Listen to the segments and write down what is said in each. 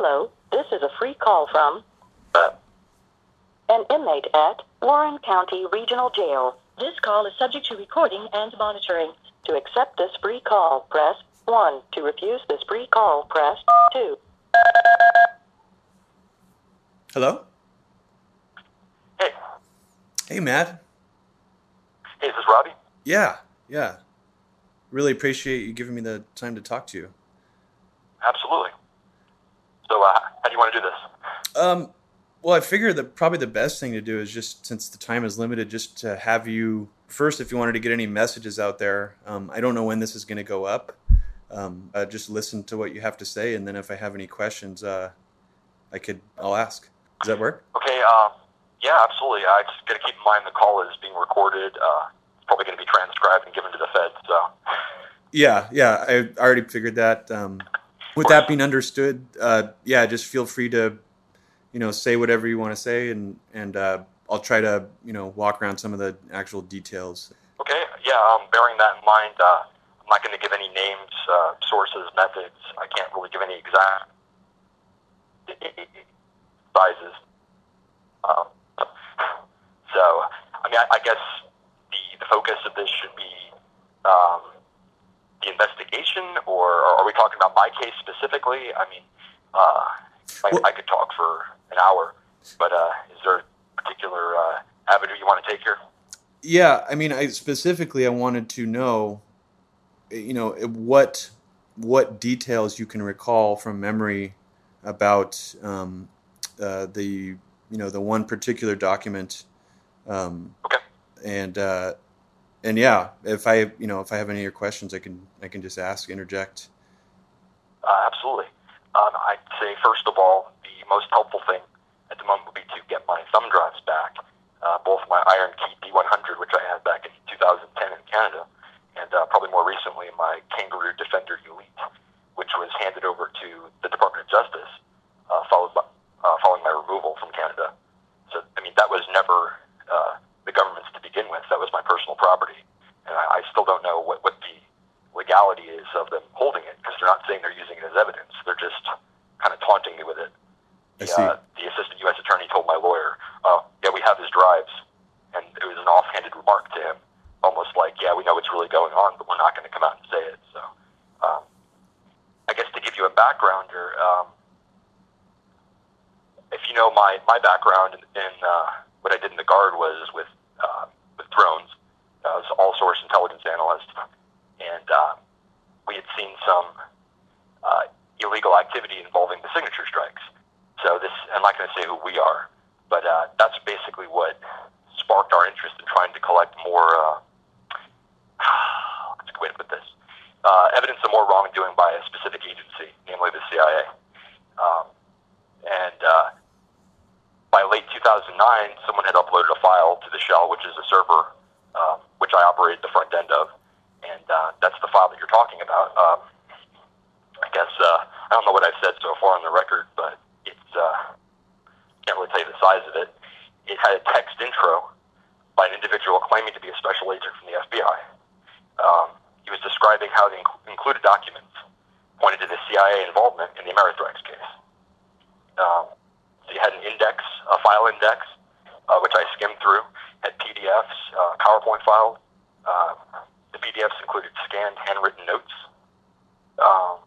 Hello, this is a free call from an inmate at Warren County Regional Jail. This call is subject to recording and monitoring. To accept this free call, press 1. To refuse this free call, press 2. Hello? Hey, Hey, Matt. hey, is this Robbie? Yeah, yeah. Really appreciate you giving me the time to talk to you. Absolutely. So, uh, how do you want to do this? Um, well, I figure that probably the best thing to do is just since the time is limited, just to have you first, if you wanted to get any messages out there. Um, I don't know when this is going to go up. Um, uh, just listen to what you have to say, and then if I have any questions, uh, I could I'll ask. Does that work? Okay, uh, yeah, absolutely. I just got to keep in mind the call is being recorded. Uh, it's probably going to be transcribed and given to the Fed. So, Yeah, yeah. I already figured that. Um, with that being understood, uh, yeah, just feel free to, you know, say whatever you want to say, and and uh, I'll try to, you know, walk around some of the actual details. okay, yeah, um, bearing that in mind, uh, I'm not going to give any names, uh, sources, methods. I can't really give any exact sizes. Um, so, I mean, I, I guess the, the focus of this should be um, the investigation, or, are we talking about my case specifically? I mean, uh, I, Well- I could talk for an hour, but uh, is there a particular uh, avenue you want to take here? Yeah, I mean, I specifically I wanted to know, you know, what what details you can recall from memory about um, uh, the you know the one particular document, um, Okay. and uh, and yeah, if I you know if I have any of your questions, I can I can just ask, interject. Uh, absolutely. Um, I'd say, first of all, the most helpful thing at the moment would be to get my thumb drives back, uh, both my IronKey D100, which I had back in 2010 in Canada, and uh, probably more recently my Kanguru Defender Elite, which was handed over to the Department of Justice, uh, followed by, uh, following my removal from Canada. So, I mean, that was never uh, the government's to begin with. That was my personal property, and I, I still don't know what, what the legality is of them holding it because they're not saying they're using it as evidence. They're just kind of taunting me with it. The, uh, the assistant U.S. attorney told my lawyer, "Oh, yeah, we have his drives," and it was an offhanded remark to him, almost like, "Yeah, we know what's really going on, but we're not going to come out and say it." So, um, I guess to give you a background, or um, if you know my my background in, in uh, what I did in the guard was with uh, with drones. Was all source intelligence analyst, and uh, we had seen some uh, illegal activity involving the signature strikes. So this, I'm not going to say who we are, but uh, that's basically what sparked our interest in trying to collect more. Uh, good way to put this? Uh, evidence of more wrongdoing by a specific agency, namely the CIA. Um, and uh, by late 2009, someone had uploaded a file to the shell, which is a server um, which I operated the front end of, and uh, that's the file that you're talking about. Um, I guess uh, I don't know what I've said so far on the record, but it's uh, can't really tell you the size of it. It had a text intro by an individual claiming to be a special agent from the FBI. Um, he was describing how the inc- included documents pointed to the CIA involvement in the Amerithrex case. Um, had an index, a file index, uh, which I skimmed through, had PDFs, uh, PowerPoint files. Uh, the PDFs included scanned handwritten notes. Um,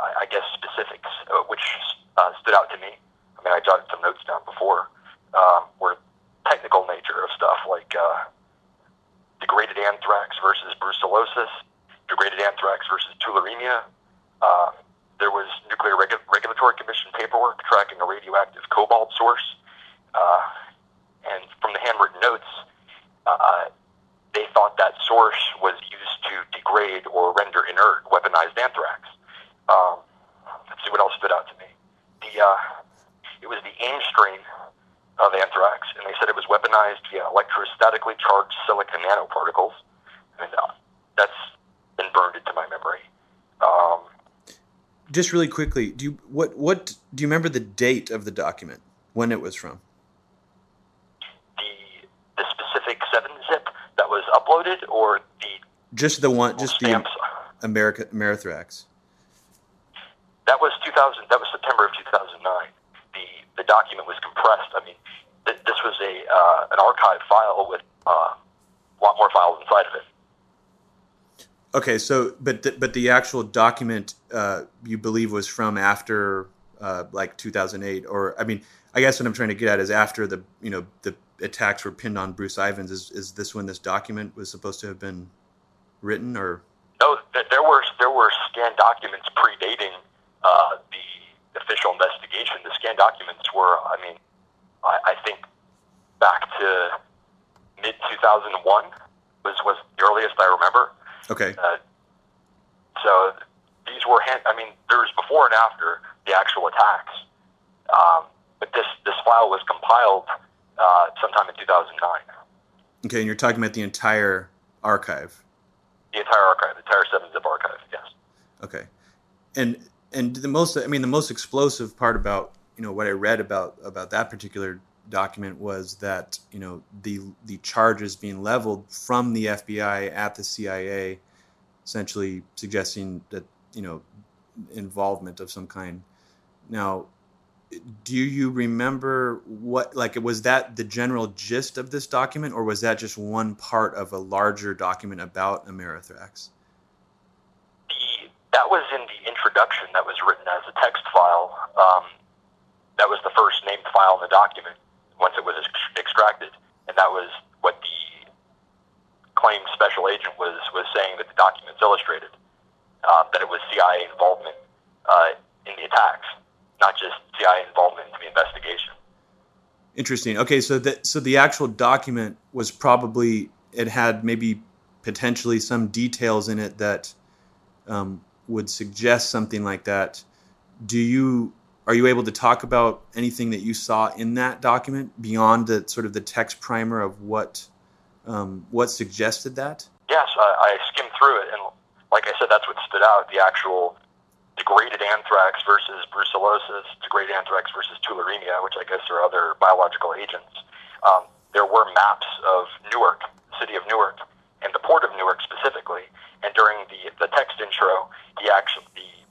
I, I guess specifics, uh, which uh, stood out to me. I mean, I jotted some notes down before, um, were technical nature of stuff like uh, degraded anthrax versus brucellosis, degraded anthrax versus tularemia. Uh, there was nuclear regu- regulatory commission paperwork tracking a radioactive cobalt source. Uh, and from the handwritten notes, uh, they thought that source was used to degrade or render inert weaponized anthrax. Um, let's see what else stood out to me. The uh, it was the Ames strain of anthrax, and they said it was weaponized via electrostatically charged silica nanoparticles, and uh, that's been burned into my memory. Um, Just really quickly, do you what what do you remember the date of the document when it was from? the the specific seven zip that was uploaded, or the Just the one, just the. America Amerithrax. That was 2000. That was September of 2009. The the document was compressed. I mean, th- this was a uh, an archive file with uh, a lot more files inside of it. Okay, so but the, but the actual document uh, you believe was from after uh, like 2008, or I mean, I guess what I'm trying to get at is after the you know the attacks were pinned on Bruce Ivins. Is is this when this document was supposed to have been written, or no? There were there were scanned documents predating uh, the official investigation. Scanned documents were, I mean, I, I think back to mid 2001 was was the earliest I remember. Okay. Uh, so these were, hand, I mean, there's before and after the actual attacks. Um, but this, this file was compiled uh, sometime in 2009. Okay, and you're talking about the entire archive. The entire archive, the entire seven zip archive, yes. Okay, and and the most, I mean, the most explosive part about you know what I read about about that particular document was that you know the the charges being leveled from the FBI at the CIA, essentially suggesting that you know involvement of some kind. Now, do you remember what like was that the general gist of this document, or was that just one part of a larger document about Amerithrax? The that was in the introduction that was written as a text file. Um, that was the first named file in the document once it was ex- extracted, and that was what the claimed special agent was was saying that the documents illustrated uh, that it was CIA involvement uh, in the attacks, not just CIA involvement in the investigation. Interesting. Okay, so that so the actual document was probably it had maybe potentially some details in it that um, would suggest something like that. Do you are you able to talk about anything that you saw in that document beyond the sort of the text primer of what um, what suggested that? Yes, I, I skimmed through it, and like I said, that's what stood out: the actual degraded anthrax versus brucellosis, degraded anthrax versus tularemia, which I guess are other biological agents. Um, there were maps of Newark, city of Newark, and the port of Newark specifically. And during the the text intro, he actually the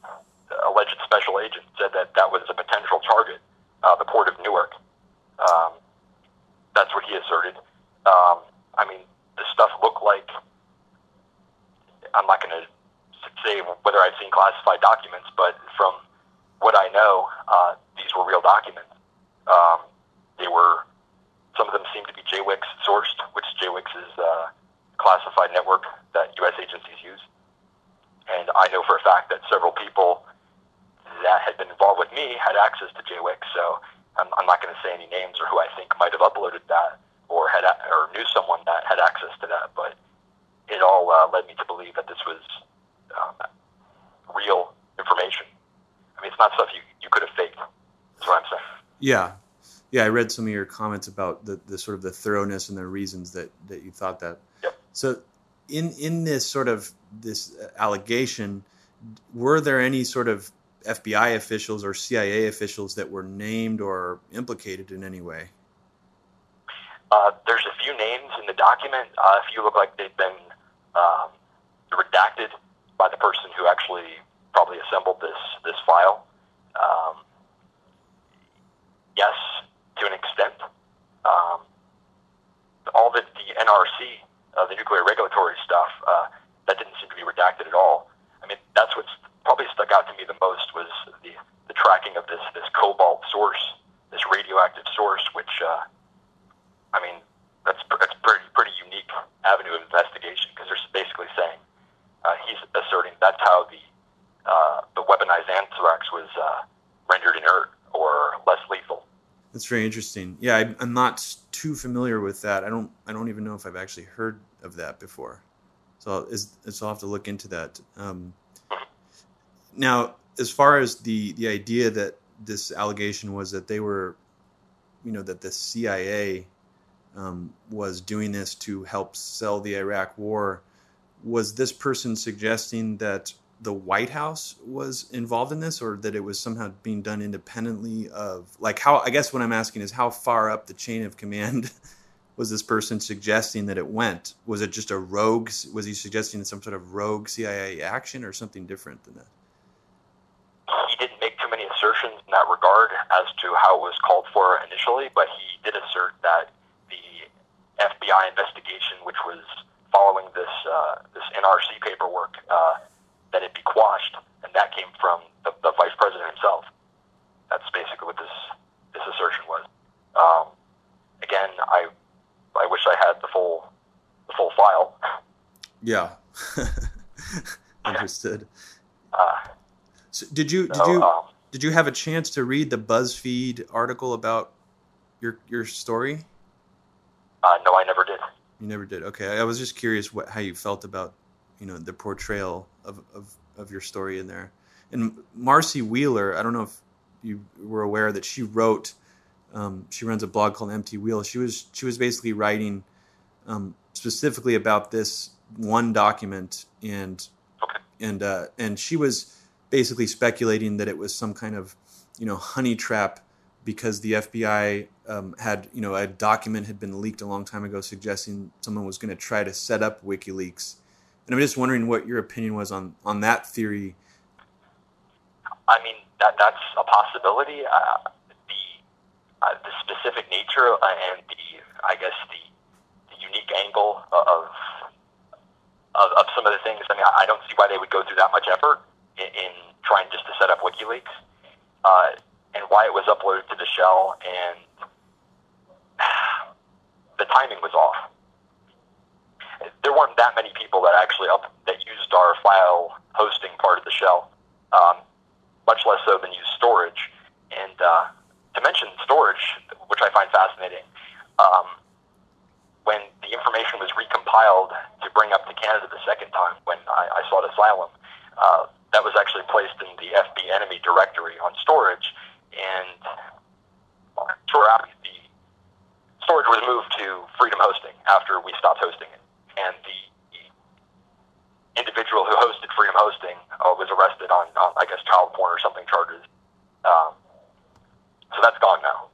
alleged special agent said that that was a potential target, uh, the port of Newark. Um, that's what he asserted. Um, I mean, the stuff looked like. I'm not going to say whether I've seen classified documents, but from what I know, uh, these were real documents. Um, they were. Some of them seem to be JWICS sourced, which JWICS is a classified network that U.S. agencies use. And I know for a fact that several people that had been involved with me had access to JWICS, so I'm, I'm not going to say any names or who I think might have uploaded that or had or knew someone that had access to that, but it all uh, led me to believe that this was um, real information. I mean, it's not stuff you, you could have faked. That's what I'm saying. Yeah, yeah. I read some of your comments about the, the sort of the thoroughness and the reasons that that you thought that. Yep. So, in in this sort of this allegation, were there any sort of FBI officials or CIA officials that were named or implicated in any way? Uh, there's a few names in the document. Uh, if you look like they've been um, redacted by the person who actually probably assembled this this file. Um, yes, to an extent. Um, all the, the NRC, uh, the nuclear regulatory stuff, uh, that didn't seem to be redacted at all. I mean, that's what's probably stuck out to me the most was the, the tracking of this this cobalt source, this radioactive source, which uh, I mean, that's that's pretty pretty unique avenue of investigation because they're basically saying uh, he's asserting that's how the uh, the weaponized anthrax was uh, rendered inert or less lethal. That's very interesting. Yeah, I, I'm not too familiar with that. I don't. I don't even know if I've actually heard of that before. So, is, so I'll have to look into that. Um, now, as far as the the idea that this allegation was that they were, you know, that the CIA um, was doing this to help sell the Iraq War, was this person suggesting that the White House was involved in this, or that it was somehow being done independently of, like, how? I guess what I'm asking is how far up the chain of command. was this person suggesting that it went? Was it just a rogue? Was he suggesting some sort of rogue CIA action or something different than that? In that regard as to how it was called for initially, but he did assert that the FBI investigation, which was following this uh, this NRC paperwork, uh, that it be quashed, and that came from the, the vice president himself. That's basically what this this assertion was. Um, again, I I wish I had the full the full file. Yeah. Understood. Uh, So did you did so, you um, did you have a chance to read the BuzzFeed article about your your story? uh, no, I never did. You never did. Okay, I was just curious what how you felt about you know the portrayal of of, of your story in there. And Marcy Wheeler, I don't know if you were aware that she wrote. Um, she runs a blog called Empty Wheel. She was she was basically writing um, specifically about this one document and Okay. and uh, and she was basically speculating that it was some kind of you know honey trap because the FBI um, had you know a document had been leaked a long time ago suggesting someone was going to try to set up WikiLeaks, and I'm just wondering what your opinion was on on that theory. I mean, that that's a possibility. Uh, the uh, the specific nature uh, and the I guess the, the unique angle of, of of some of the things. I mean, I don't see why they would go through that much effort in, in trying just to set up WikiLeaks, uh, and why it was uploaded to the shell, and the timing was off. There weren't that many people that actually up that used our file hosting part of the shell. Um, much less so than use storage. And uh, to mention storage, which I find fascinating, um, when the information was recompiled to bring up to Canada the second time when I, I sought asylum, uh, that was actually placed in the FB enemy directory on storage, and the storage was moved to Freedom Hosting after we stopped hosting it, and the individual who hosted Freedom Hosting uh, was arrested on, on, I guess, child porn or something charges. Um, so that's gone now.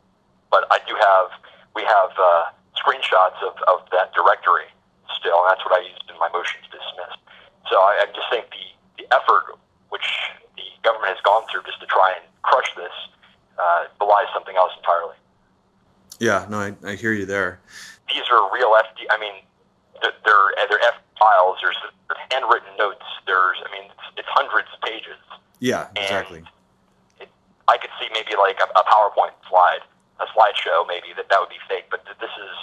But I do have, we have uh, screenshots of, of that directory still, and that's what I used in my motion to dismiss. So I, I just think the, the effort which the government has gone through just to try and crush this uh, belies something else entirely. Yeah, no, I, I hear you there. These are real FD. I mean, they're they're, F files. There's handwritten notes. There's, I mean, it's, it's hundreds of pages. Yeah, exactly. It, I could see maybe like a, a PowerPoint slide, a slideshow, maybe that that would be fake. But th- this is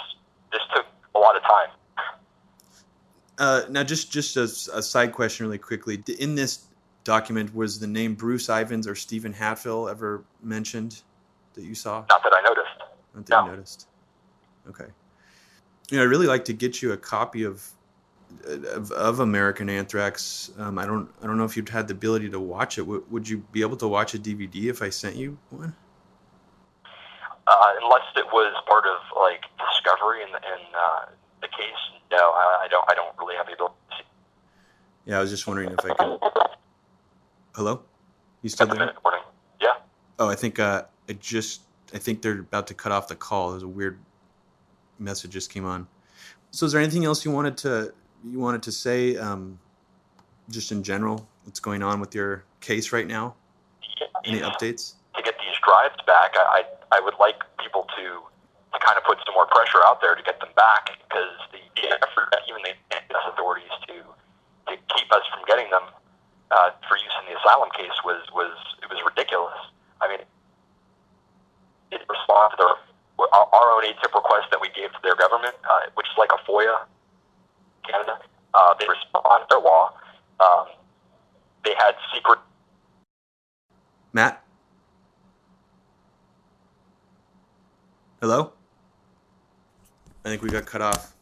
this took a lot of time. Uh, now, just just as a side question, really quickly, in this document was the name Bruce Ivins or Stephen Hatfill ever mentioned that you saw? Not that I noticed. Not that No. you noticed. Okay. You know, I'd really like to get you a copy of of, of American Anthrax. Um, I don't I don't know if you'd had the ability to watch it. W- would you be able to watch a DVD if I sent you one? Uh, unless it was part of like discovery in the, in uh, the case. No, I, I don't. I don't really have the ability to. Yeah, I was just wondering if I could. Hello, you still there? Yeah. Oh, I think uh, I just I think they're about to cut off the call. There's a weird message just came on. So, is there anything else you wanted to you wanted to say, um, just in general? What's going on with your case right now? Any Yeah. updates? to get these drives back, I, I I would like people to to kind of put some more pressure out there to get them back because the, the effort even the authorities to to keep us from getting them uh, for use in the asylum case was was it was ridiculous. I mean, it responded to their, our, our own ATIP request that we gave to their government, uh, which is like a FOIA, Canada. Uh, they responded to their law. Um, they had secret Matt? Hello? I think we got cut off.